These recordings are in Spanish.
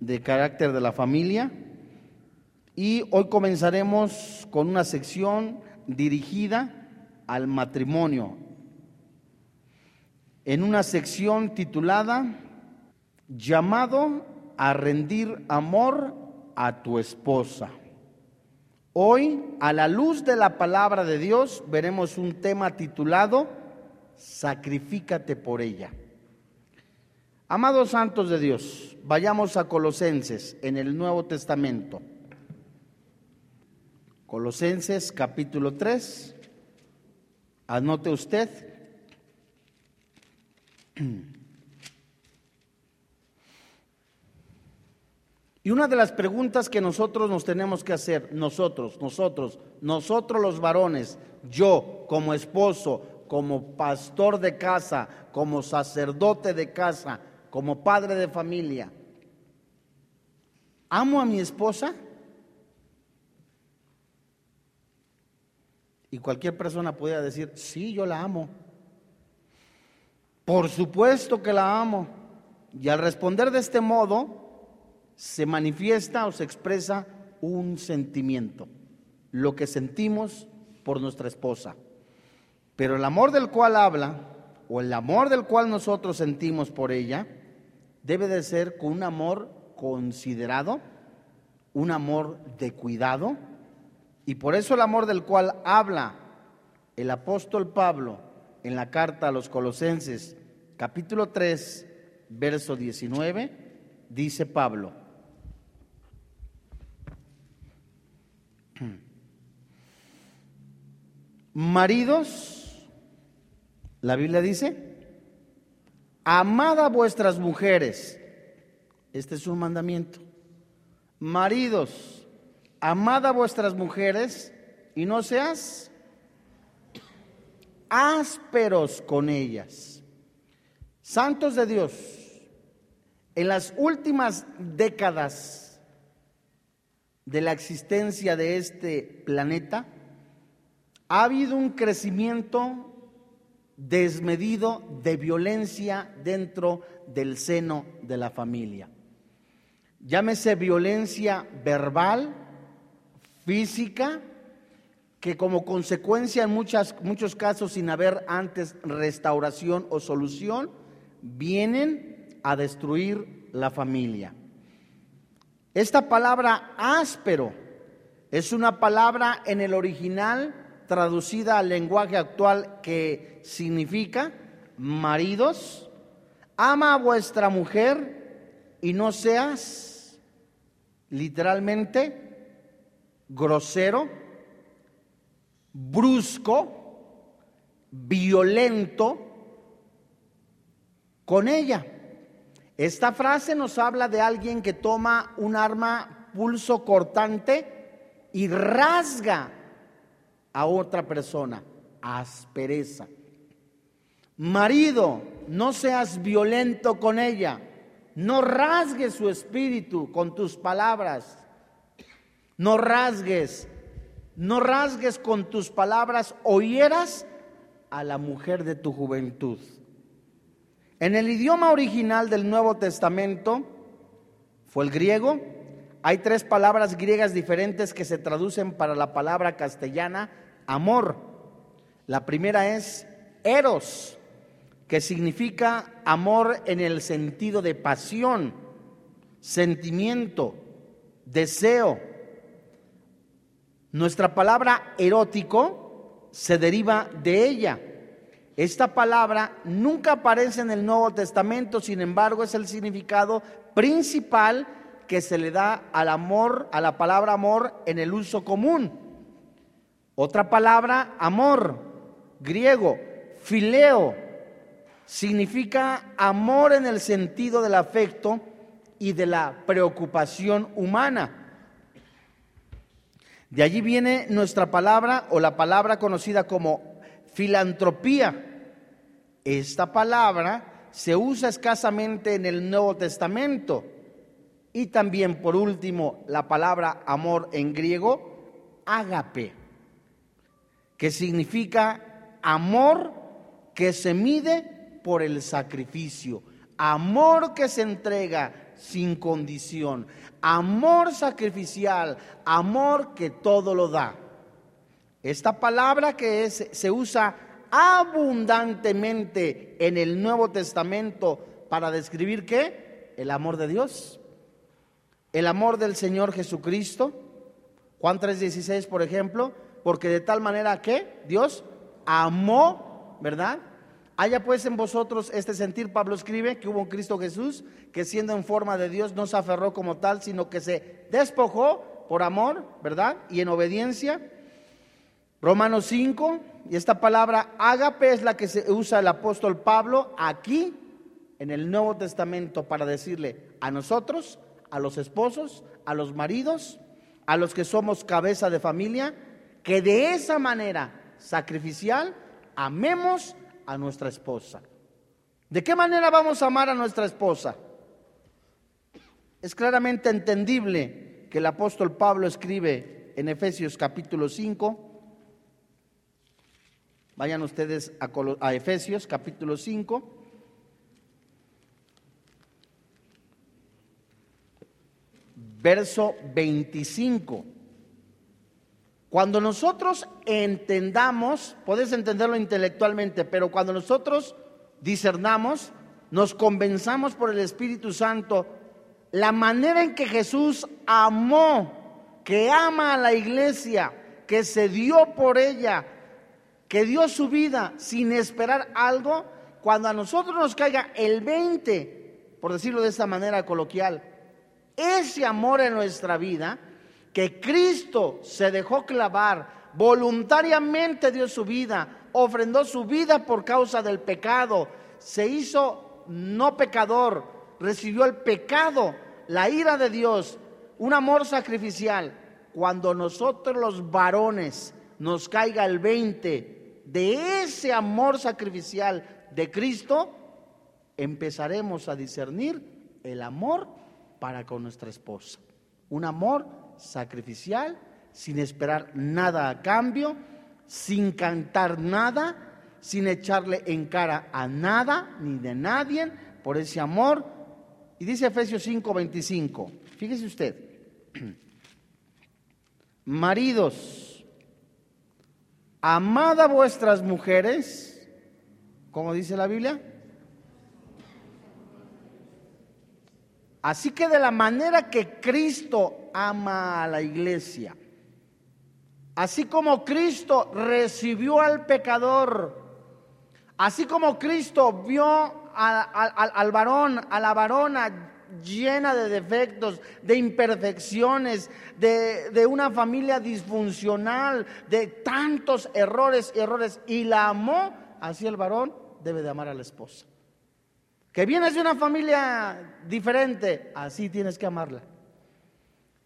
de carácter de la familia y hoy comenzaremos con una sección dirigida al matrimonio, en una sección titulada Llamado a rendir amor a tu esposa. Hoy, a la luz de la palabra de Dios, veremos un tema titulado Sacrifícate por ella. Amados santos de Dios, vayamos a Colosenses en el Nuevo Testamento. Colosenses capítulo 3. Anote usted. Y una de las preguntas que nosotros nos tenemos que hacer, nosotros, nosotros, nosotros los varones, yo como esposo, como pastor de casa, como sacerdote de casa, como padre de familia, ¿amo a mi esposa? Y cualquier persona puede decir, sí, yo la amo. Por supuesto que la amo. Y al responder de este modo, se manifiesta o se expresa un sentimiento, lo que sentimos por nuestra esposa. Pero el amor del cual habla, o el amor del cual nosotros sentimos por ella, debe de ser con un amor considerado, un amor de cuidado, y por eso el amor del cual habla el apóstol Pablo en la carta a los Colosenses, capítulo 3, verso 19, dice Pablo, Maridos, la Biblia dice, amad a vuestras mujeres. Este es un mandamiento. Maridos, amad a vuestras mujeres y no seas ásperos con ellas. Santos de Dios, en las últimas décadas de la existencia de este planeta, ha habido un crecimiento desmedido de violencia dentro del seno de la familia. Llámese violencia verbal, física, que como consecuencia en muchos casos sin haber antes restauración o solución, vienen a destruir la familia. Esta palabra áspero es una palabra en el original traducida al lenguaje actual que significa, maridos, ama a vuestra mujer y no seas literalmente grosero, brusco, violento con ella. Esta frase nos habla de alguien que toma un arma pulso cortante y rasga a otra persona, aspereza. Marido, no seas violento con ella, no rasgues su espíritu con tus palabras, no rasgues, no rasgues con tus palabras o hieras a la mujer de tu juventud. En el idioma original del Nuevo Testamento fue el griego, hay tres palabras griegas diferentes que se traducen para la palabra castellana amor. La primera es eros, que significa amor en el sentido de pasión, sentimiento, deseo. Nuestra palabra erótico se deriva de ella. Esta palabra nunca aparece en el Nuevo Testamento, sin embargo es el significado principal que se le da al amor, a la palabra amor en el uso común. Otra palabra, amor, griego, fileo, significa amor en el sentido del afecto y de la preocupación humana. De allí viene nuestra palabra o la palabra conocida como filantropía. Esta palabra se usa escasamente en el Nuevo Testamento y también, por último, la palabra amor en griego, ágape, que significa amor que se mide por el sacrificio, amor que se entrega sin condición. Amor sacrificial, amor que todo lo da. Esta palabra que se usa abundantemente en el Nuevo Testamento para describir qué? El amor de Dios, el amor del Señor Jesucristo. Juan 3:16, por ejemplo, porque de tal manera que Dios amó, ¿verdad? Haya pues en vosotros este sentir, Pablo escribe, que hubo un Cristo Jesús, que siendo en forma de Dios no se aferró como tal, sino que se despojó por amor, ¿verdad? Y en obediencia. Romanos 5, y esta palabra ágape es la que se usa el apóstol Pablo aquí en el Nuevo Testamento para decirle a nosotros, a los esposos, a los maridos, a los que somos cabeza de familia, que de esa manera sacrificial amemos a nuestra esposa. ¿De qué manera vamos a amar a nuestra esposa? Es claramente entendible que el apóstol Pablo escribe en Efesios capítulo 5, vayan ustedes a, Efesios capítulo 5, verso 25. Cuando nosotros entendamos, puedes entenderlo intelectualmente, pero cuando nosotros discernamos, nos convenzamos por el Espíritu Santo, la manera en que Jesús amó, que ama a la iglesia, que se dio por ella, que dio su vida sin esperar algo, cuando a nosotros nos caiga el 20, por decirlo de esta manera coloquial, ese amor en nuestra vida, que Cristo se dejó clavar, voluntariamente dio su vida, ofrendó su vida por causa del pecado, se hizo no pecador, recibió el pecado, la ira de Dios, un amor sacrificial. Cuando nosotros los varones nos caiga el 20 de ese amor sacrificial de Cristo, empezaremos a discernir el amor para con nuestra esposa. Un amor sacrificial, sin esperar nada a cambio, sin cantar nada, sin echarle en cara a nada ni de nadie por ese amor. Y dice Efesios 5:25, fíjese usted, maridos, amad a vuestras mujeres, como dice la Biblia, Así que de la manera que Cristo ama a la iglesia, así como Cristo recibió al pecador, así como Cristo vio al, varón, a la varona llena de defectos, de imperfecciones, de, de, una familia disfuncional, de tantos errores y errores, y la amó, así el varón debe de amar a la esposa. Que vienes de una familia diferente, así tienes que amarla.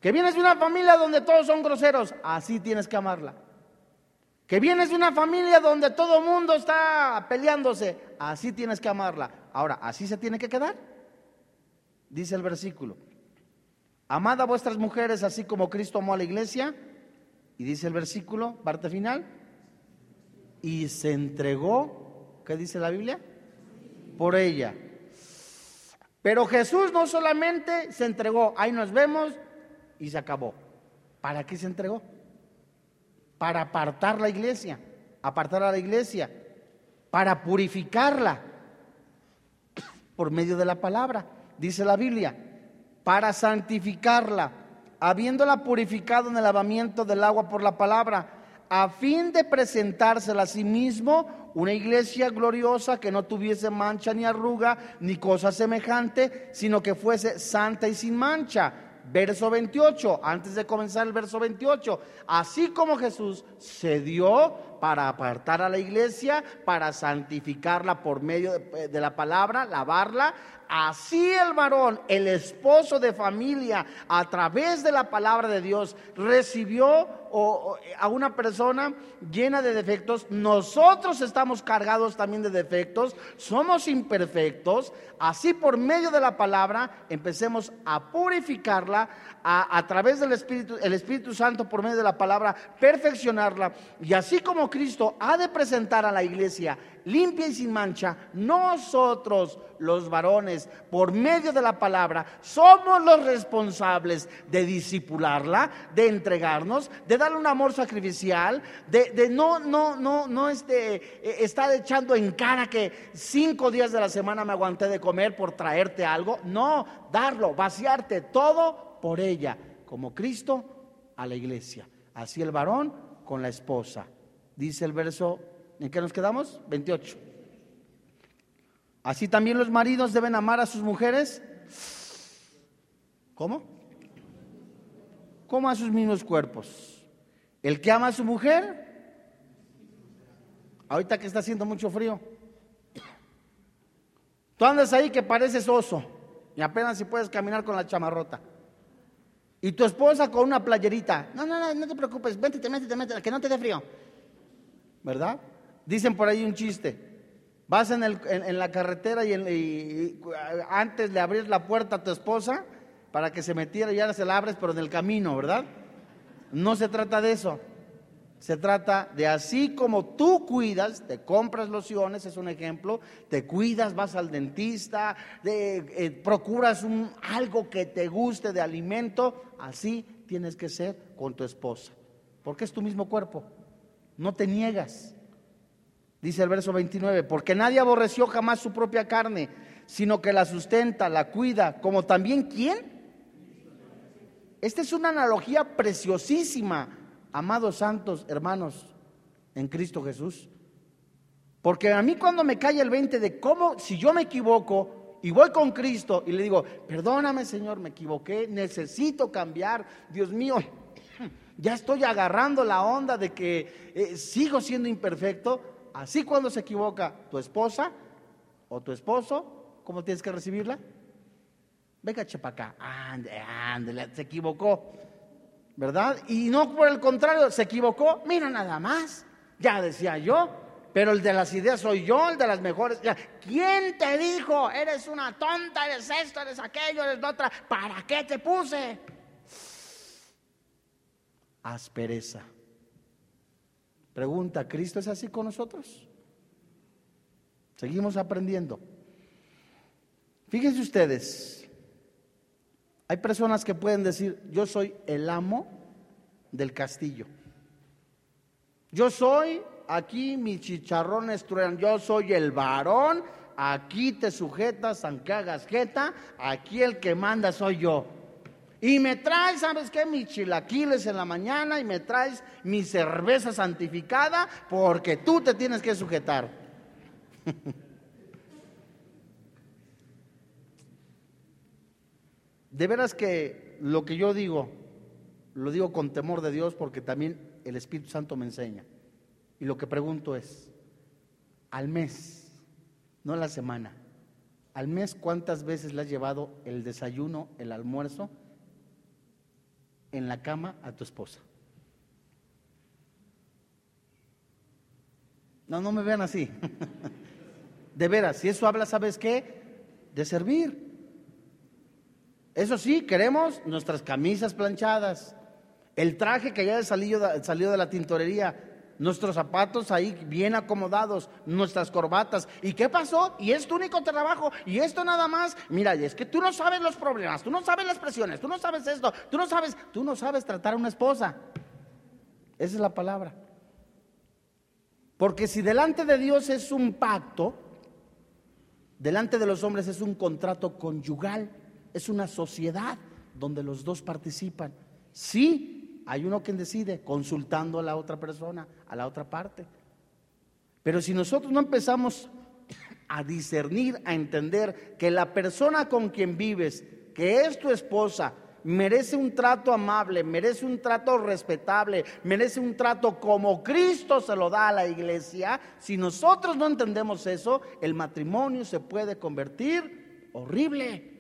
Que vienes de una familia donde todos son groseros, así tienes que amarla. Que vienes de una familia donde todo el mundo está peleándose, así tienes que amarla. Ahora, así se tiene que quedar. Dice el versículo. Amad a vuestras mujeres así como Cristo amó a la iglesia. Y dice el versículo, parte final. Y se entregó, ¿qué dice la Biblia? Por ella pero Jesús no solamente se entregó, ahí nos vemos y se acabó. ¿Para qué se entregó? Para apartar la iglesia, apartar a la iglesia, para purificarla por medio de la palabra, dice la Biblia, para santificarla, habiéndola purificado en el lavamiento del agua por la palabra, a fin de presentársela a sí mismo una iglesia gloriosa que no tuviese mancha ni arruga ni cosa semejante, sino que fuese santa y sin mancha. Verso 28, antes de comenzar el verso 28, así como Jesús se dio para apartar a la iglesia, para santificarla por medio de, de la palabra, lavarla, Así el varón, el esposo de familia, a través de la palabra de Dios, recibió a una persona llena de defectos. Nosotros estamos cargados también de defectos, somos imperfectos. Así por medio de la palabra empecemos a purificarla, a, través del Espíritu, el Espíritu Santo por medio de la palabra, perfeccionarla. Y así como Cristo ha de presentar a la iglesia limpia y sin mancha, nosotros los varones, varones, por medio de la palabra, somos los responsables de disipularla, de entregarnos, de darle un amor sacrificial, de, no, no, no, no este, e, estar echando en cara que cinco días de la semana me aguanté de comer por traerte algo. No, darlo, vaciarte todo por ella, como Cristo a la iglesia. Así el varón con la esposa. Dice el verso, ¿en qué nos quedamos? 28. Así también los maridos deben amar a sus mujeres. ¿Cómo? Como a sus mismos cuerpos. El que ama a su mujer, ahorita que está haciendo mucho frío, tú andas ahí que pareces oso y apenas si puedes caminar con la chamarrota. Y tu esposa con una playerita. No, no, no, no te preocupes, métete, métete, métete, que no te dé frío. ¿Verdad? Dicen por ahí un chiste. Vas en, el, en, la carretera y, antes de abrir la puerta a tu esposa para que se metiera y ahora se la abres, pero en el camino, ¿verdad? No se trata de eso. Se trata de así como tú cuidas, te compras lociones, es un ejemplo, te cuidas, vas al dentista, eh, procuras algo que te guste de alimento, así tienes que ser con tu esposa, porque es tu mismo cuerpo, no te niegas. Dice el verso 29, porque nadie aborreció jamás su propia carne, sino que la sustenta, la cuida, como también quién. Esta es una analogía preciosísima, amados santos hermanos en Cristo Jesús. Porque a mí cuando me cae el 20 de cómo, si yo me equivoco y voy con Cristo y le digo, perdóname Señor, me equivoqué, necesito cambiar, Dios mío, ya estoy agarrando la onda de que eh, sigo siendo imperfecto, Así cuando se equivoca tu esposa o tu esposo, ¿cómo tienes que recibirla? Venga, chepa acá, ándale, se equivocó, ¿verdad? Y no por el contrario, se equivocó, mira nada más, ya decía yo, pero el de las ideas soy yo, el de las mejores. ¿Quién te dijo? Eres una tonta, eres esto, eres aquello, eres otra. ¿Para qué te puse? Aspereza. Pregunta, ¿Cristo es así con nosotros? Seguimos aprendiendo. Fíjense ustedes, hay personas que pueden decir, yo soy el amo del castillo. Yo soy, aquí mis chicharrones truenan, yo soy el varón, aquí te sujetas aunque hagas jeta, aquí el que manda soy yo. Y me traes, ¿sabes qué? Mis chilaquiles en la mañana y me traes mi cerveza santificada porque tú te tienes que sujetar. De veras que lo que yo digo, lo digo con temor de Dios porque también el Espíritu Santo me enseña. Y lo que pregunto es, al mes, no a la semana, al mes cuántas veces le has llevado el desayuno, el almuerzo en la cama a tu esposa. No, no me vean así. De veras, si eso habla, ¿sabes qué? De servir. Eso sí, queremos nuestras camisas planchadas, el traje que salido, salido de la tintorería, nuestros zapatos ahí bien acomodados, nuestras corbatas. ¿Y qué pasó? Y es tu único trabajo, y esto nada más. Mira, y es que tú no sabes los problemas, tú no sabes las presiones, tú no sabes esto, tú no sabes, tú no sabes tratar a una esposa. Esa es la palabra. Porque si delante de Dios es un pacto, delante de los hombres es un contrato conyugal, es una sociedad donde los dos participan. Sí, hay uno quien decide, consultando a la otra persona, a la otra parte. Pero si nosotros no empezamos a discernir, a entender que la persona con quien vives, que es tu esposa, merece un trato amable, merece un trato respetable, merece un trato como Cristo se lo da a la iglesia, si nosotros no entendemos eso, el matrimonio se puede convertir horrible.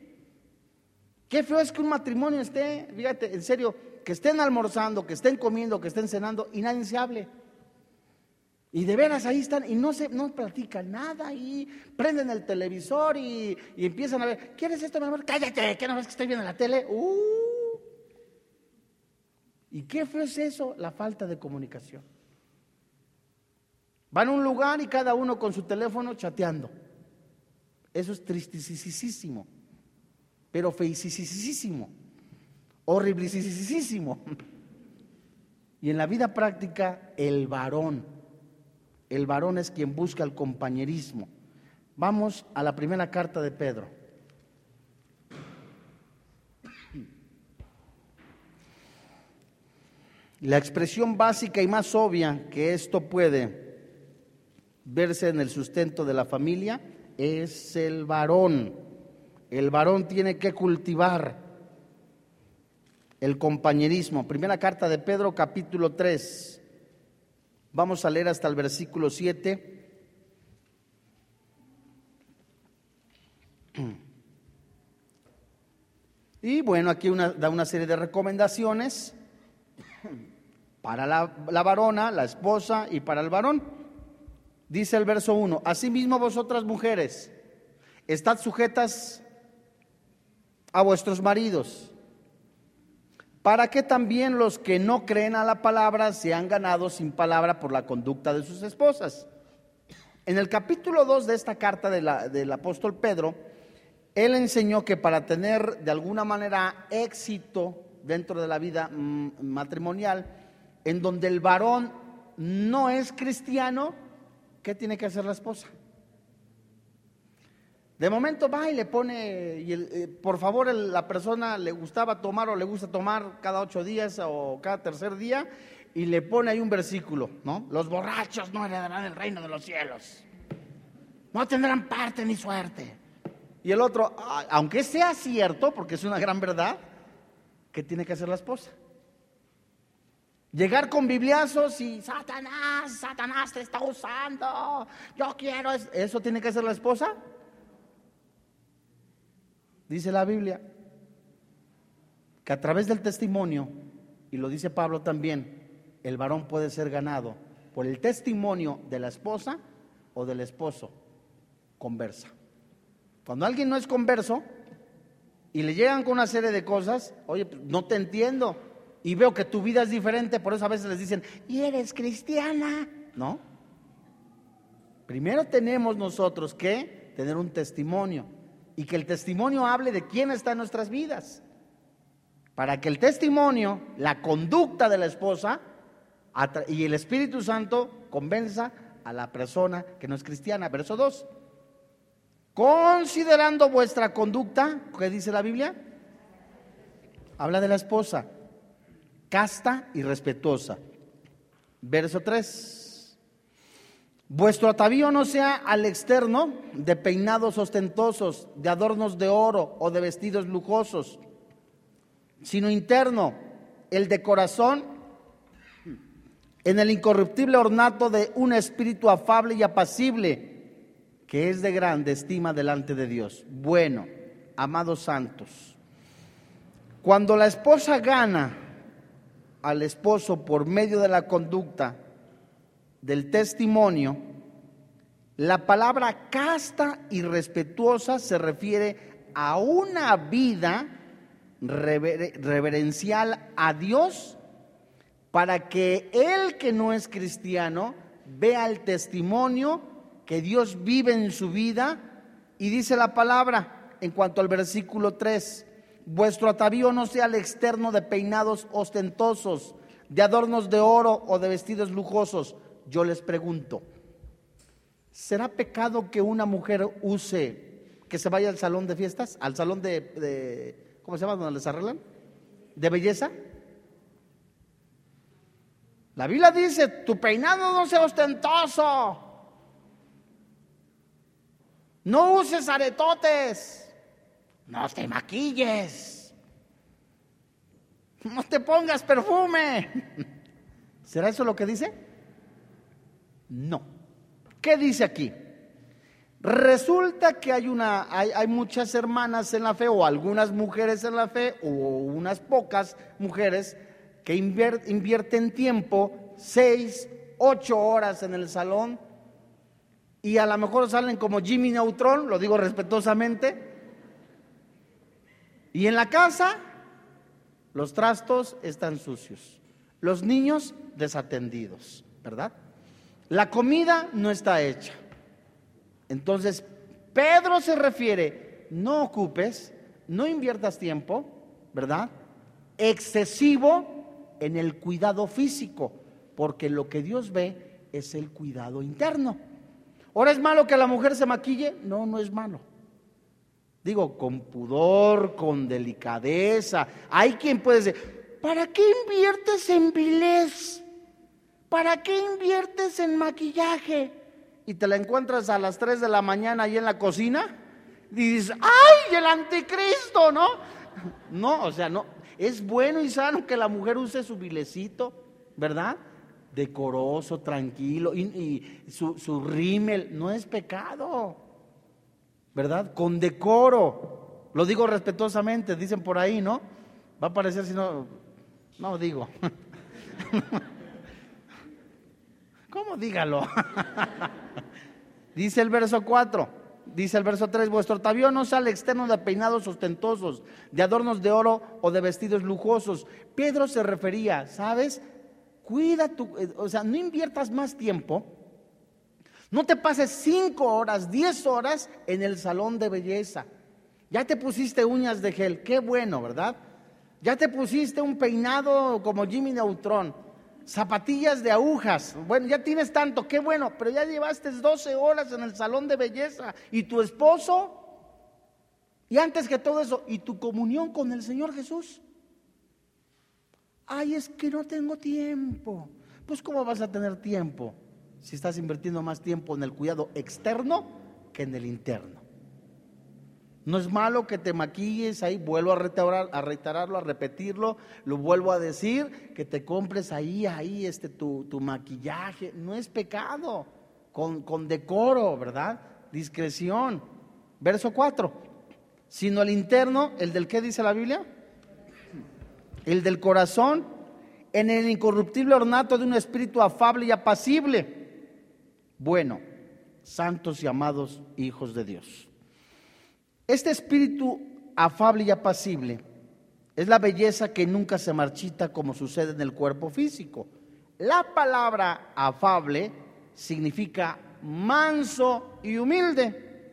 Qué feo es que un matrimonio esté, fíjate, en serio, que estén almorzando, que estén comiendo, que estén cenando y nadie se hable. Y de veras ahí están y no se no platican nada y prenden el televisor y, empiezan a ver, ¿quieres esto, mi amor? Cállate, que no ves que estoy viendo la tele. Uh. ¿Y qué fue eso? La falta de comunicación. Van a un lugar y cada uno con su teléfono chateando. Eso es tristisísimo, pero feicísimo, horribilisísimo. Y en la vida práctica, el varón, el varón es quien busca el compañerismo. Vamos a la primera carta de Pedro. La expresión básica y más obvia que esto puede verse en el sustento de la familia es el varón. El varón tiene que cultivar el compañerismo. Primera carta de Pedro, capítulo 3. Vamos a leer hasta el versículo 7. Y bueno, aquí da una serie de recomendaciones para la, la, varona, la esposa y para el varón. Dice el verso 1, asimismo vosotras mujeres, estad sujetas a vuestros maridos, para que también los que no creen a la palabra sean ganados sin palabra por la conducta de sus esposas. En el capítulo 2 de esta carta del apóstol Pedro, él enseñó que para tener de alguna manera éxito dentro de la vida mm, matrimonial, en donde el varón no es cristiano, ¿qué tiene que hacer la esposa? De momento va y le pone, y eh, por favor, la persona le gustaba tomar o le gusta tomar cada ocho días o cada tercer día, y le pone ahí un versículo, ¿no? Los borrachos no heredarán el reino de los cielos, no tendrán parte ni suerte. Y el otro, aunque sea cierto, porque es una gran verdad, ¿qué tiene que hacer la esposa? Llegar con bibliazos y Satanás, Satanás te está usando, yo quiero, ¿eso tiene que hacer la esposa? Dice la Biblia que a través del testimonio, y lo dice Pablo también, el varón puede ser ganado por el testimonio de la esposa o del esposo. Conversa. Cuando alguien no es converso y le llegan con una serie de cosas, oye, pues, no te entiendo y veo que tu vida es diferente, por eso a veces les dicen, ¿y eres cristiana? ¿No? Primero tenemos nosotros que tener un testimonio y que el testimonio hable de quién está en nuestras vidas. Para que el testimonio, la conducta de la esposa y el Espíritu Santo convenza a la persona que no es cristiana. Verso 2. Considerando vuestra conducta, ¿qué dice la Biblia? Habla de la esposa, casta y respetuosa. Verso 3. Vuestro atavío no sea al externo de peinados ostentosos, de adornos de oro o de vestidos lujosos, sino interno, el de corazón, en el incorruptible ornato de un espíritu afable y apacible que es de grande estima delante de Dios. Bueno, amados santos, cuando la esposa gana al esposo por medio de la conducta, del testimonio, la palabra casta y respetuosa se refiere a una vida reverencial a Dios para que el que no es cristiano vea el testimonio que Dios vive en su vida y dice la palabra en cuanto al versículo 3, vuestro atavío no sea el externo de peinados ostentosos, de adornos de oro o de vestidos lujosos. Yo les pregunto, ¿será pecado que una mujer use, que se vaya al salón de fiestas, al salón de, ¿cómo se llama? donde les arreglan? ¿De belleza? La Biblia dice, tu peinado no sea ostentoso, no uses aretotes. No te maquilles. No te pongas perfume. ¿Será eso lo que dice? No. ¿Qué dice aquí? Resulta que hay, una, hay, hay, muchas hermanas en la fe, o algunas mujeres en la fe, o unas pocas mujeres que invierten tiempo, seis, ocho horas en el salón y a lo mejor salen como Jimmy Neutron, lo digo respetuosamente. Y en la casa los trastos están sucios, los niños desatendidos, ¿verdad? La comida no está hecha. Entonces, Pedro se refiere, no ocupes, no inviertas tiempo, ¿verdad? Excesivo en el cuidado físico, porque lo que Dios ve es el cuidado interno. ¿Ahora es malo que la mujer se maquille? No, no es malo. Digo, con pudor, con delicadeza. Hay quien puede decir, ¿para qué inviertes en vilés? ¿Para qué inviertes en maquillaje? Y te la encuentras a las 3 de la mañana ahí en la cocina dices, ¡ay, el anticristo! ¿No? No, o sea, no. Es bueno y sano que la mujer use su vilecito, ¿verdad? decoroso, tranquilo, y, su, su, rímel no es pecado, ¿verdad? Con decoro, lo digo respetuosamente, dicen por ahí, ¿no? Va a parecer si no, no digo. ¿Cómo dígalo? dice el verso 4. Dice el verso 3, vuestro atavío no sale externo de peinados ostentosos, de adornos de oro o de vestidos lujosos. Pedro se refería, ¿sabes? Cuida tu, eh, o sea, no inviertas más tiempo. No te pases cinco horas, diez horas en el salón de belleza. Ya te pusiste uñas de gel, qué bueno, ¿verdad? Ya te pusiste un peinado como Jimmy Neutron, zapatillas de agujas. Bueno, ya tienes tanto, qué bueno, pero ya llevaste 12 horas en el salón de belleza. ¿Y tu esposo? Y antes que todo eso, ¿y tu comunión con el Señor Jesús? Ay, es que no tengo tiempo. Pues ¿cómo vas a tener tiempo si estás invirtiendo más tiempo en el cuidado externo que en el interno? No es malo que te maquilles ahí, vuelvo a reiterar, a reiterarlo, a repetirlo, lo vuelvo a decir, que te compres ahí, ahí este, tu, tu maquillaje. No es pecado, con, con decoro, ¿verdad? Discreción. Verso 4. Sino el interno, el del qué dice la Biblia? el del corazón, en el incorruptible ornato de un espíritu afable y apacible. Bueno, santos y amados hijos de Dios. Este espíritu afable y apacible es la belleza que nunca se marchita como sucede en el cuerpo físico. La palabra afable significa manso y humilde,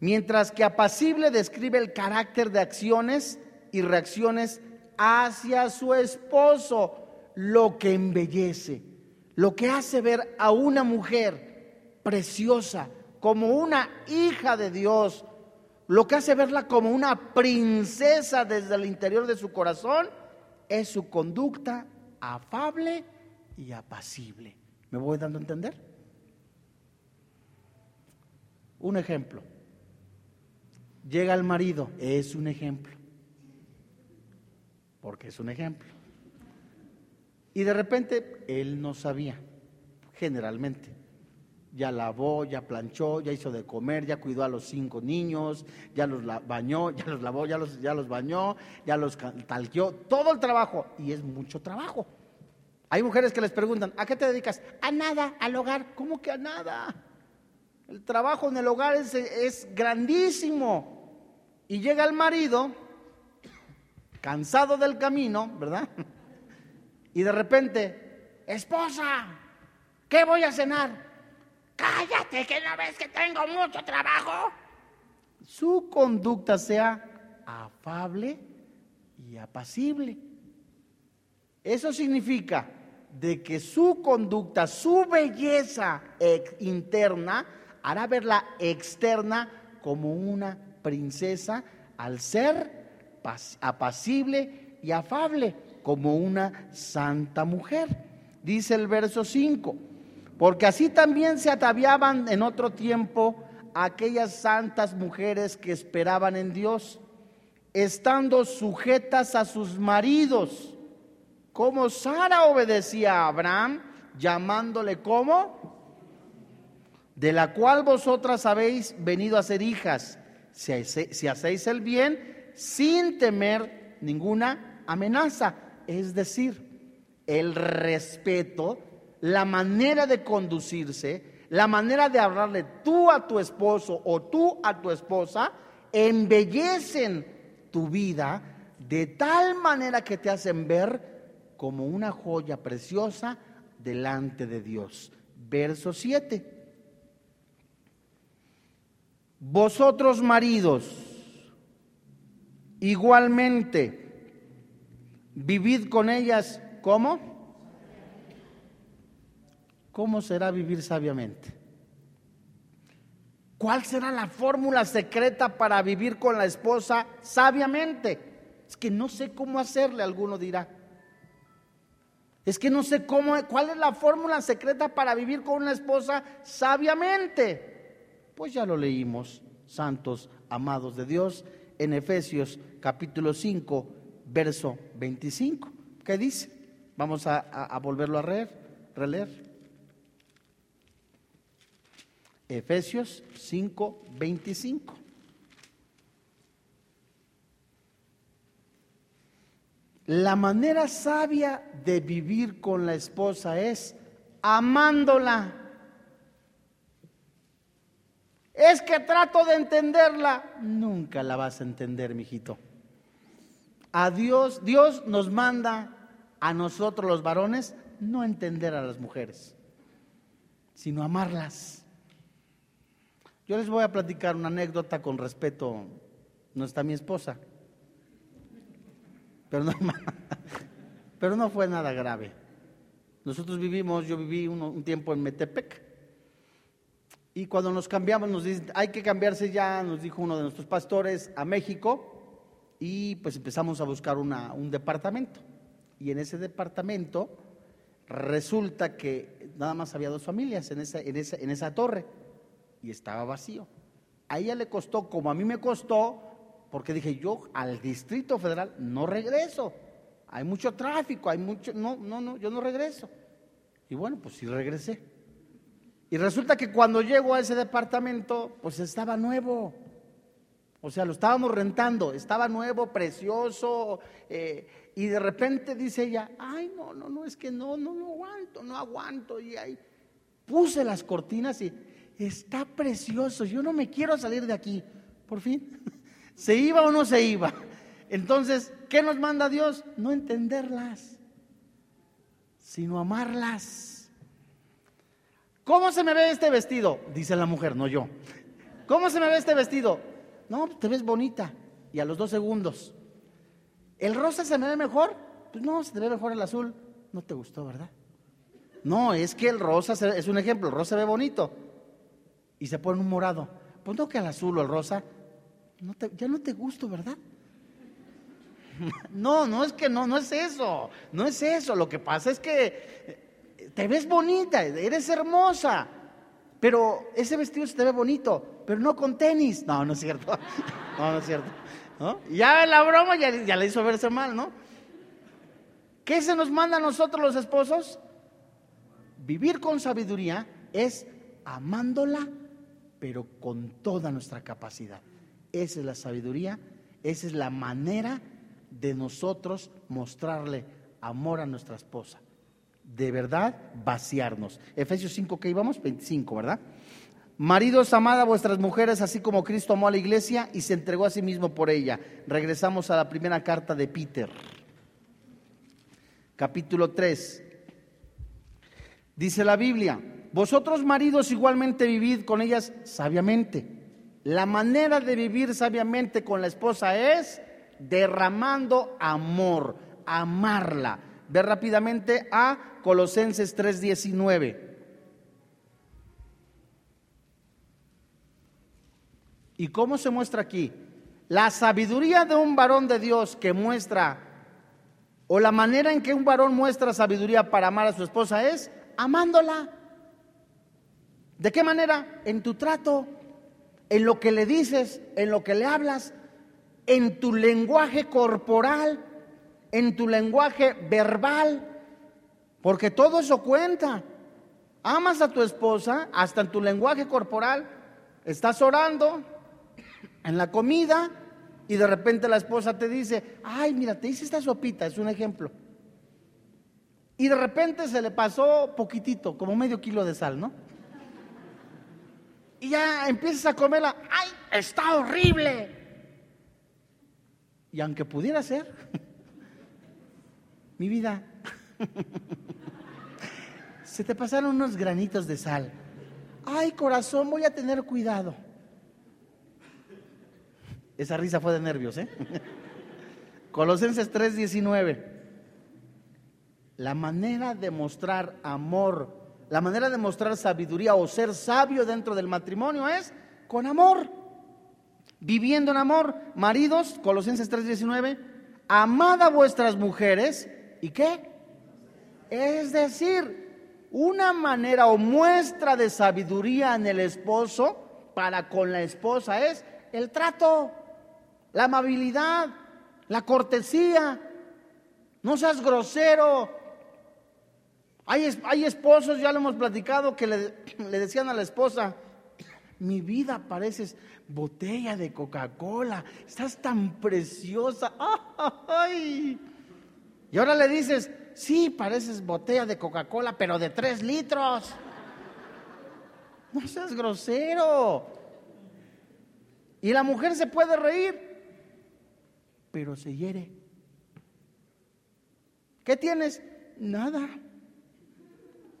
mientras que apacible describe el carácter de acciones y reacciones hacia su esposo, lo que embellece, lo que hace ver a una mujer preciosa como una hija de Dios, lo que hace verla como una princesa desde el interior de su corazón, es su conducta afable y apacible. ¿Me voy dando a entender? Un ejemplo. Llega el marido, es un ejemplo porque es un ejemplo. Y de repente él no sabía, generalmente. Ya lavó, ya planchó, ya hizo de comer, ya cuidó a los cinco niños, ya los bañó, ya los lavó, ya los, ya los bañó, ya los talqueó, todo el trabajo. Y es mucho trabajo. Hay mujeres que les preguntan, ¿a qué te dedicas? A nada, al hogar. ¿Cómo que a nada? El trabajo en el hogar es, es grandísimo. Y llega el marido cansado del camino, ¿verdad? Y de repente, esposa, ¿qué voy a cenar? Cállate, que no ves que tengo mucho trabajo. Su conducta sea afable y apacible. Eso significa de que su conducta, su belleza interna, hará ver la externa como una princesa al ser apacible y afable, como una santa mujer. Dice el verso 5, porque así también se ataviaban en otro tiempo aquellas santas mujeres que esperaban en Dios, estando sujetas a sus maridos, como Sara obedecía a Abraham, llamándole como, de la cual vosotras habéis venido a ser hijas, si, si hacéis el bien sin temer ninguna amenaza. Es decir, el respeto, la manera de conducirse, la manera de hablarle tú a tu esposo o tú a tu esposa, embellecen tu vida de tal manera que te hacen ver como una joya preciosa delante de Dios. Verso 7. Vosotros maridos, igualmente, vivid con ellas, ¿cómo? ¿Cómo será vivir sabiamente? ¿Cuál será la fórmula secreta para vivir con la esposa sabiamente? Es que no sé cómo hacerle, alguno dirá. Es que no sé cómo, cuál es la fórmula secreta para vivir con una esposa sabiamente. Pues ya lo leímos, santos amados de Dios, en Efesios capítulo 5, verso 25. ¿Qué dice? Vamos a, a volverlo a leer, releer. Efesios 5, 25. La manera sabia de vivir con la esposa es amándola. Es que trato de entenderla. Nunca la vas a entender, mijito. A Dios, Dios nos manda a nosotros los varones no entender a las mujeres, sino amarlas. Yo les voy a platicar una anécdota con respeto. No está mi esposa pero no, pero no fue nada grave. Nosotros vivimos, yo viví un, tiempo en Metepec, y cuando nos cambiamos, nos dicen, hay que cambiarse ya, nos dijo uno de nuestros pastores, a México, y pues empezamos a buscar un departamento. Y en ese departamento resulta que nada más había dos familias en esa, en esa, en esa torre, y estaba vacío. A ella le costó, como a mí me costó, porque dije, yo al Distrito Federal no regreso. Hay mucho tráfico, hay mucho, no, no, no, yo no regreso. Y bueno, pues sí regresé. Y resulta que cuando llego a ese departamento, pues estaba nuevo. O sea, lo estábamos rentando, estaba nuevo, precioso. Eh, y de repente dice ella, ay, no, no, no, es que no, no, no aguanto, no aguanto. Y ahí puse las cortinas y está precioso, yo no me quiero salir de aquí. Por fin. ¿Se iba o no se iba? Entonces, ¿qué nos manda Dios? No entenderlas, sino amarlas. ¿Cómo se me ve este vestido? Dice la mujer, no yo. ¿Cómo se me ve este vestido? No, te ves bonita. Y a los dos segundos. ¿El rosa se me ve mejor? Pues no, se te ve mejor el azul. No te gustó, ¿verdad? No, es que el rosa es un ejemplo. El rosa se ve bonito. Y se pone un morado. Pues no que el azul o el rosa ya no te gusto, ¿verdad? No, no es que no, no es eso, no es eso. Lo que pasa es que eh, te ves bonita, eres hermosa, pero ese vestido se te ve bonito, pero no con tenis. No, no es cierto. No, no es cierto. Ya la broma ya, ya le hizo verse mal, ¿no? ¿Qué se nos manda a nosotros los esposos? Vivir con sabiduría es amándola, pero con toda nuestra capacidad. Esa es la sabiduría, esa es la manera de nosotros mostrarle amor a nuestra esposa. De verdad, vaciarnos. Efesios 5, que íbamos? 25, ¿verdad? Maridos, amad a vuestras mujeres, así como Cristo amó a la iglesia y se entregó a sí mismo por ella. Regresamos a la primera carta de Peter, capítulo 3. Dice la Biblia, vosotros maridos igualmente vivid con ellas sabiamente la manera de vivir sabiamente con la esposa es derramando amor, amarla. Ve rápidamente a Colosenses 3:19. ¿Y cómo se muestra aquí? La sabiduría de un varón de Dios que muestra, o la manera en que un varón muestra sabiduría para amar a su esposa es amándola. ¿De qué manera? En tu trato, en lo que le dices, en lo que le hablas, en tu lenguaje corporal, en tu lenguaje verbal, porque todo eso cuenta. Amas a tu esposa hasta en tu lenguaje corporal, estás orando en la comida y de repente la esposa te dice, ay, mira, te hice esta sopita, es un ejemplo. Y de repente se le pasó poquitito, como medio kilo de sal, ¿no? Y ya empiezas a comerla, ¡ay, está horrible! Y aunque pudiera ser, mi vida, se te pasaron unos granitos de sal. Ay, corazón, voy a tener cuidado. Esa risa fue de nervios, ¿eh? Colosenses 3:19. La manera de mostrar amor, la manera de mostrar sabiduría o ser sabio dentro del matrimonio es con amor. Viviendo en amor, maridos, Colosenses 3:19, amad a vuestras mujeres, ¿y qué? Es decir, una manera o muestra de sabiduría en el esposo para con la esposa es el trato la amabilidad, la cortesía. No seas grosero. Hay, hay esposos, ya lo hemos platicado, que le, decían a la esposa, mi vida pareces botella de Coca-Cola, estás tan preciosa. ¡Ay! Y ahora le dices, sí, pareces botella de Coca-Cola, pero de tres litros. No seas grosero. Y la mujer se puede reír pero se hiere. ¿Qué tienes? Nada.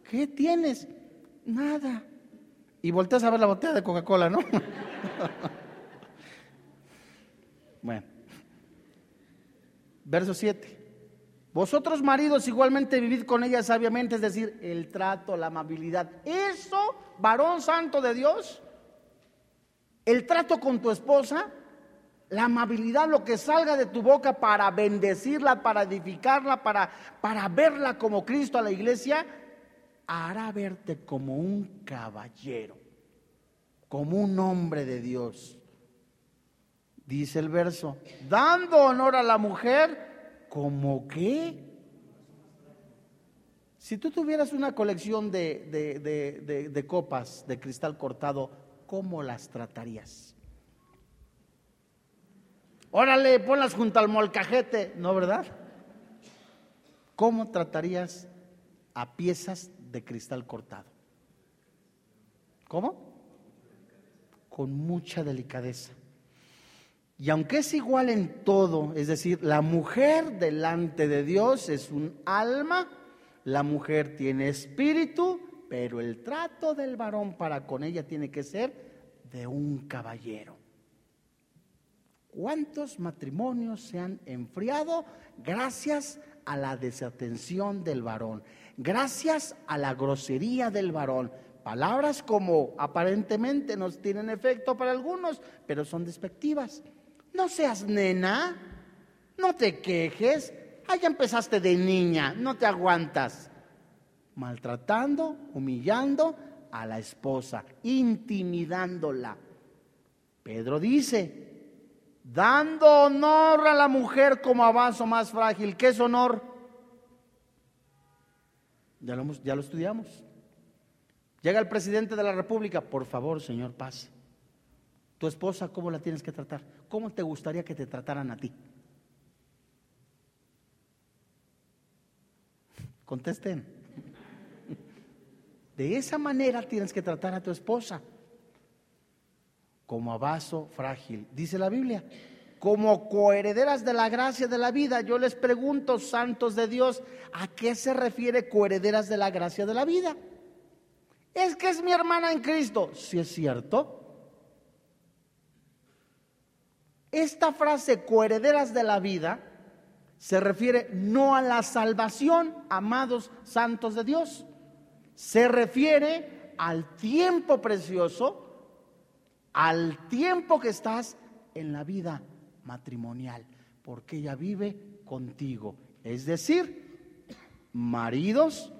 ¿Qué tienes? Nada. Y volteas a ver la botella de Coca-Cola, ¿no? bueno. Verso 7. Vosotros maridos igualmente vivid con ella sabiamente, es decir, el trato, la amabilidad. Eso, varón santo de Dios, el trato con tu esposa, la amabilidad, lo que salga de tu boca para bendecirla, para edificarla, para, para verla como Cristo a la iglesia, hará verte como un caballero, como un hombre de Dios. Dice el verso, dando honor a la mujer, como que si tú tuvieras una colección de, de copas de cristal cortado, ¿cómo las tratarías? Órale, ponlas junto al molcajete, ¿no verdad? ¿Cómo tratarías a piezas de cristal cortado? ¿Cómo? Con mucha delicadeza. Y aunque es igual en todo, es decir, la mujer delante de Dios es un alma, la mujer tiene espíritu, pero el trato del varón para con ella tiene que ser de un caballero. ¿Cuántos matrimonios se han enfriado gracias a la desatención del varón? Gracias a la grosería del varón. Palabras como aparentemente no tienen efecto para algunos, pero son despectivas. No seas nena, no te quejes, ahí empezaste de niña, no te aguantas. Maltratando, humillando a la esposa, intimidándola. Pedro dice, dando honor a la mujer como avanzo más frágil. ¿Qué es honor? Ya lo, estudiamos. Llega el presidente de la República, por favor, señor, pase. Tu esposa, ¿cómo la tienes que tratar? ¿Cómo te gustaría que te trataran a ti? Contesten. De esa manera tienes que tratar a tu esposa como a vaso frágil. Dice la Biblia, como coherederas de la gracia de la vida. Yo les pregunto, santos de Dios, ¿a qué se refiere coherederas de la gracia de la vida? Es que es mi hermana en Cristo. Si es cierto. Esta frase, coherederas de la vida, se refiere no a la salvación, amados santos de Dios. Se refiere al tiempo precioso al tiempo que estás en la vida matrimonial, porque ella vive contigo. Es decir, maridos,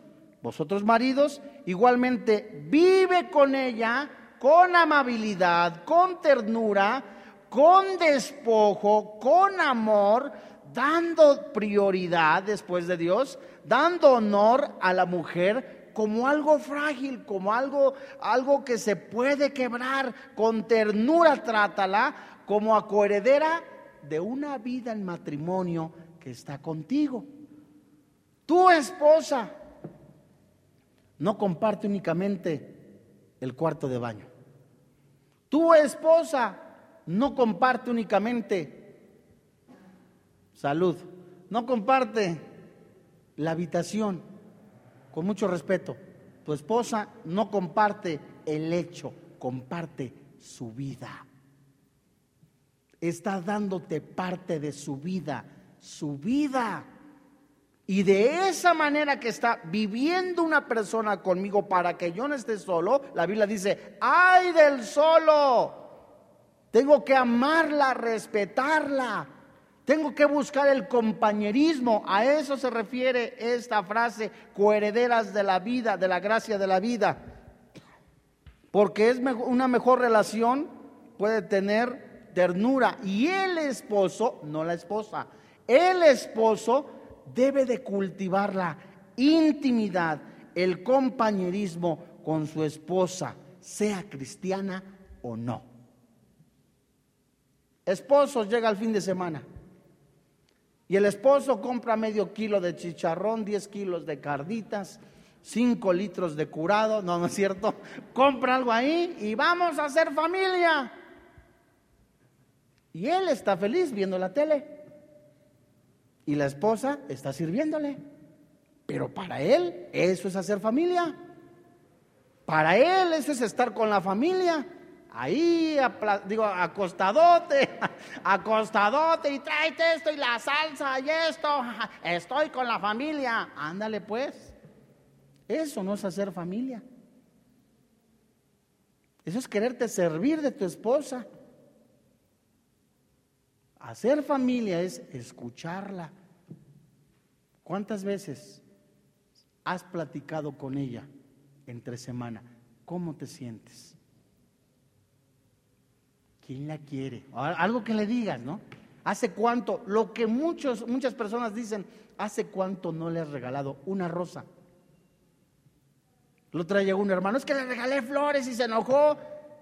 vosotros maridos, igualmente vive con ella con amabilidad, con ternura, con despojo, con amor, dando prioridad después de Dios, dando honor a la mujer como algo frágil, como algo, algo que se puede quebrar. Con ternura trátala como a coheredera de una vida en matrimonio que está contigo. Tu esposa no comparte únicamente el cuarto de baño. Tu esposa no comparte únicamente salud, no comparte la habitación con mucho respeto, tu esposa no comparte el hecho, comparte su vida. Está dándote parte de su vida, su vida. Y de esa manera que está viviendo una persona conmigo para que yo no esté solo, la Biblia dice, ay del solo. Tengo que amarla, respetarla. Tengo que buscar el compañerismo. A eso se refiere esta frase, coherederas de la vida, de la gracia de la vida. Porque es una mejor relación, puede tener Y el esposo, no la esposa, el esposo debe de cultivar la intimidad, el compañerismo con su esposa, sea cristiana o no. Esposos llega el fin de semana y el esposo compra medio kilo de chicharrón, 10 kilos de carditas, 5 litros de curado, no, no es cierto, compra algo ahí y vamos a hacer familia. Y él está feliz viendo la tele y la esposa está sirviéndole. Pero para él eso es hacer familia. Para él eso es estar con la familia. Ahí, digo, acostadote, acostadote y tráete esto y la salsa y esto. Estoy con la familia. Ándale pues. Eso no es hacer familia. Eso es quererte servir de tu esposa. Hacer familia es escucharla. ¿Cuántas veces has platicado con ella entre semana? ¿Cómo te sientes? ¿Quién la quiere? Algo que le digas, ¿no? ¿Hace cuánto? Lo que muchos, muchas personas dicen, ¿hace cuánto no le has regalado una rosa? Lo trae un hermano, es que le regalé flores y se enojó.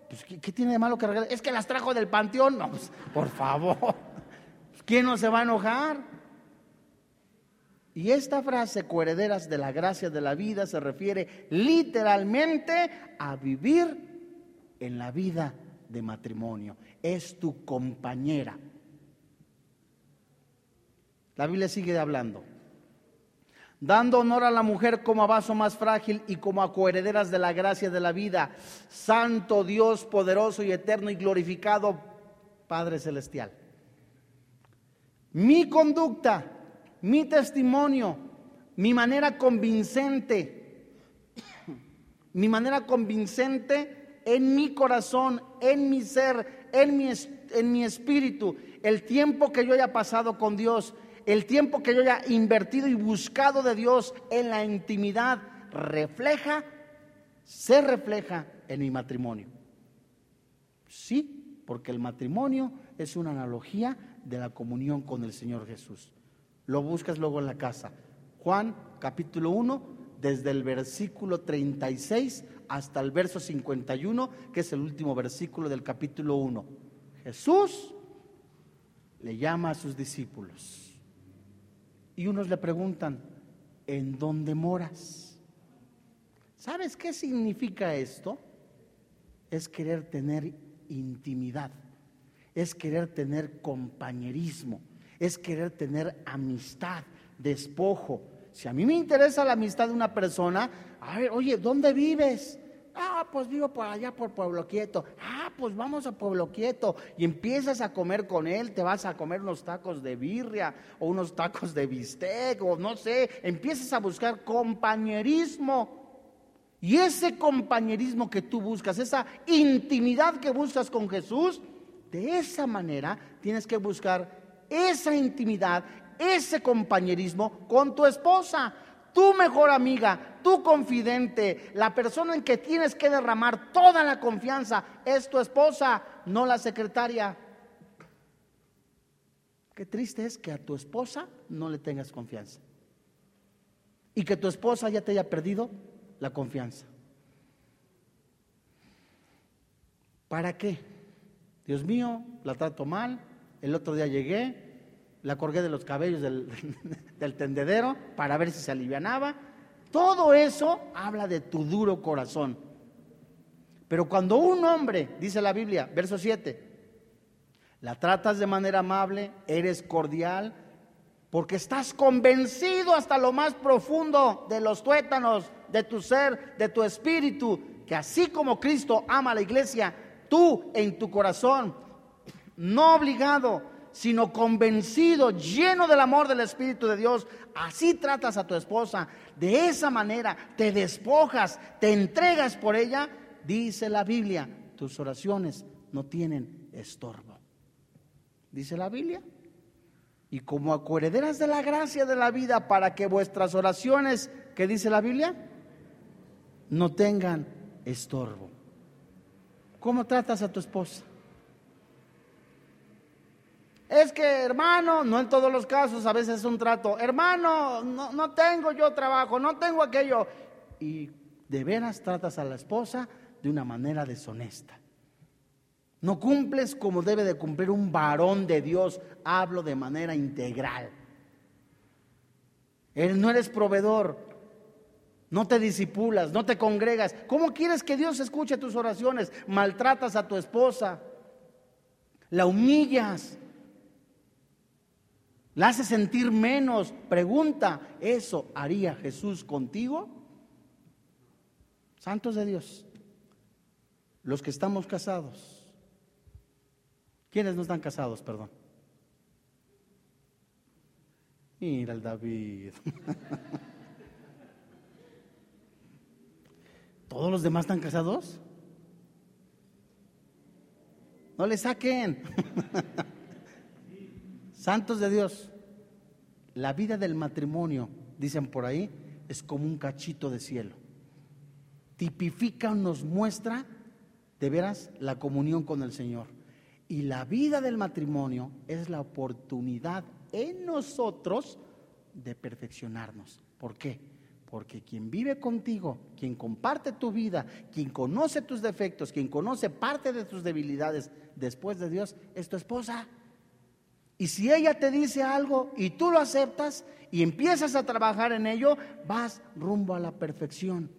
Pues, ¿qué, tiene de malo que regalar? Es que las trajo del panteón. No, pues, por favor. ¿Quién no se va a enojar? Y esta frase, coherederas de la gracia de la vida, se refiere literalmente a vivir en la vida de matrimonio. Es tu compañera. La Biblia sigue hablando. Dando honor a la mujer como a vaso más frágil y como a coherederas de la gracia de la vida. Santo Dios poderoso y eterno y glorificado Padre Celestial. Mi conducta, mi testimonio, mi manera convincente, mi manera convincente en mi corazón, en mi ser, en mi, en mi espíritu, el tiempo que yo haya pasado con Dios, el tiempo que yo haya invertido y buscado de Dios en la intimidad, refleja, se refleja en mi matrimonio. Sí, porque el matrimonio es una analogía de la comunión con el Señor Jesús. Lo buscas luego en la casa. Juan capítulo 1, desde el versículo 36 hasta el verso 51, que es el último versículo del capítulo 1. Jesús le llama a sus discípulos. Y unos le preguntan, ¿en dónde moras? ¿Sabes qué significa esto? Es querer tener intimidad es querer tener compañerismo, es querer tener amistad, despojo. Si a mí me interesa la amistad de una persona, a ver, oye, ¿dónde vives? Ah, pues vivo por allá por Pueblo Quieto. Ah, pues vamos a Pueblo Quieto. Y empiezas a comer con él, te vas a comer unos tacos de birria o unos tacos de bistec o no sé. Empiezas a buscar compañerismo. Y ese compañerismo que tú buscas, esa intimidad que buscas con Jesús, de esa manera tienes que buscar esa intimidad, ese compañerismo con tu esposa, tu mejor amiga, tu confidente, la persona en que tienes que derramar toda la confianza es tu esposa, no la secretaria. Qué triste es que a tu esposa no le tengas confianza y que tu esposa ya te haya perdido la confianza. ¿Para qué? Dios mío, la trato mal. El otro día llegué, la colgué de los cabellos del, tendedero para ver si se alivianaba. Todo eso habla de tu duro corazón. Pero cuando un hombre, dice la Biblia, verso 7, la tratas de manera amable, eres cordial, porque estás convencido hasta lo más profundo de los tuétanos de tu ser, de tu espíritu, que así como Cristo ama a la iglesia, tú en tu corazón no obligado, sino convencido, lleno del amor del Espíritu de Dios. Así tratas a tu esposa. De esa manera te despojas, te entregas por ella. Dice la Biblia, tus oraciones no tienen estorbo. Dice la Biblia. Y como acuerderas de la gracia de la vida para que vuestras oraciones, ¿qué dice la Biblia? No tengan estorbo. ¿Cómo tratas a tu esposa? Es que, hermano, no en todos los casos, a veces es un trato, hermano, no, no tengo yo trabajo, no tengo aquello. Y de veras tratas a la esposa de una manera deshonesta. No cumples como debe de cumplir un varón de Dios. Hablo de manera integral. No eres proveedor. No te disipulas, no te congregas. ¿Cómo quieres que Dios escuche tus oraciones? Maltratas a tu esposa. La humillas. La haces sentir menos. Pregunta, ¿eso haría Jesús contigo? Santos de Dios, los que estamos casados, ¿Quiénes no están casados, perdón? Mira el David. ¿Todos los demás están casados? No le saquen. Santos de Dios. La vida del matrimonio, dicen por ahí, es como un cachito de cielo. Tipifica, nos muestra de veras la comunión con el Señor. Y la vida del matrimonio es la oportunidad en nosotros de perfeccionarnos. ¿Por qué? Porque quien vive contigo, quien comparte tu vida, quien conoce tus defectos, quien conoce parte de tus debilidades después de Dios, es tu esposa. Y si ella te dice algo y tú lo aceptas y empiezas a trabajar en ello, vas rumbo a la perfección.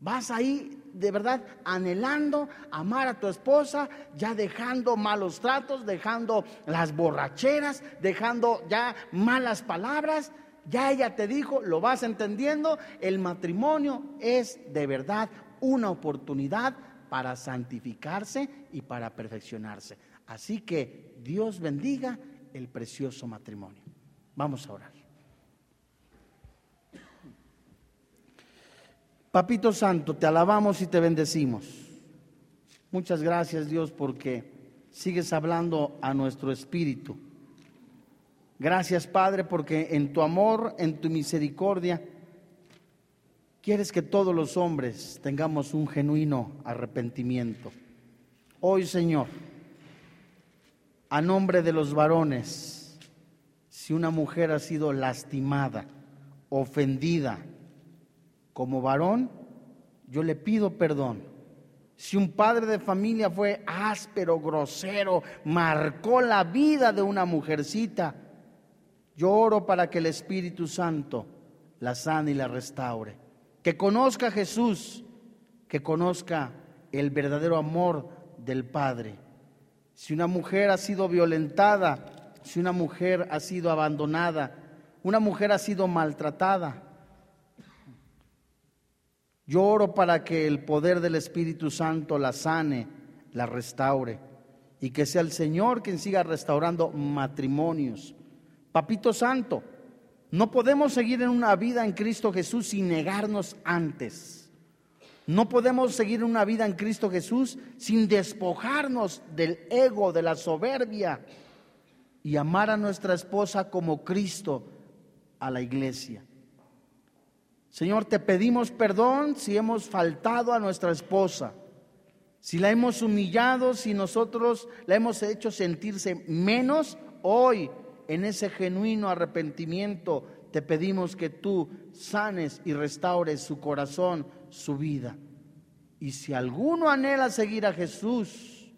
Vas ahí de verdad anhelando amar a tu esposa, ya dejando malos tratos, dejando las borracheras, dejando ya malas palabras. Ya ella te dijo, lo vas entendiendo, el matrimonio es de verdad una oportunidad para santificarse y para perfeccionarse. Así que Dios bendiga el precioso matrimonio. Vamos a orar. Papito Santo, te alabamos y te bendecimos. Muchas gracias Dios porque sigues hablando a nuestro espíritu. Gracias Padre porque en tu amor, en tu misericordia, quieres que todos los hombres tengamos un genuino arrepentimiento. Hoy Señor, a nombre de los varones, si una mujer ha sido lastimada, ofendida, como varón, yo le pido perdón. Si un padre de familia fue áspero, grosero, marcó la vida de una mujercita, yo oro para que el Espíritu Santo la sane y la restaure. Que conozca a Jesús, que conozca el verdadero amor del Padre. Si una mujer ha sido violentada, si una mujer ha sido abandonada, una mujer ha sido maltratada, yo oro para que el poder del Espíritu Santo la sane, la restaure y que sea el Señor quien siga restaurando matrimonios. Papito Santo, no podemos seguir en una vida en Cristo Jesús sin negarnos antes. No podemos seguir una vida en Cristo Jesús sin despojarnos del ego, de la soberbia y amar a nuestra esposa como Cristo a la iglesia. Señor, te pedimos perdón si hemos faltado a nuestra esposa, si la hemos humillado, si nosotros la hemos hecho sentirse menos. Hoy, en ese genuino arrepentimiento, te pedimos que tú sanes y restaures su corazón, su vida. Y si alguno anhela seguir a Jesús,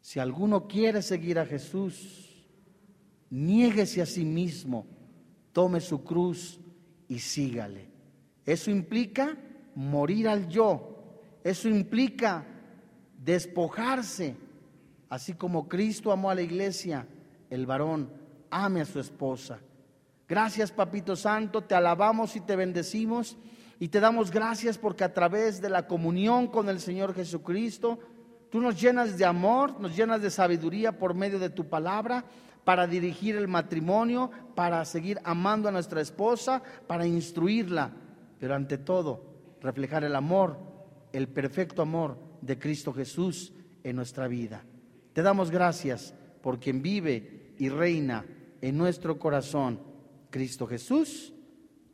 si alguno quiere seguir a Jesús, niéguese a sí mismo, tome su cruz y sígale. Eso implica morir al yo. Eso implica despojarse. Así como Cristo amó a la iglesia, el varón ame a su esposa. Gracias, Papito Santo, te alabamos y te bendecimos y te damos gracias porque a través de la comunión con el Señor Jesucristo, Tú nos llenas de amor, nos llenas de sabiduría por medio de tu palabra para dirigir el matrimonio, para seguir amando a nuestra esposa, para instruirla, pero ante todo reflejar el amor, el perfecto amor de Cristo Jesús en nuestra vida. Te damos gracias por quien vive y reina en nuestro corazón, Cristo Jesús.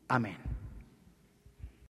Amén.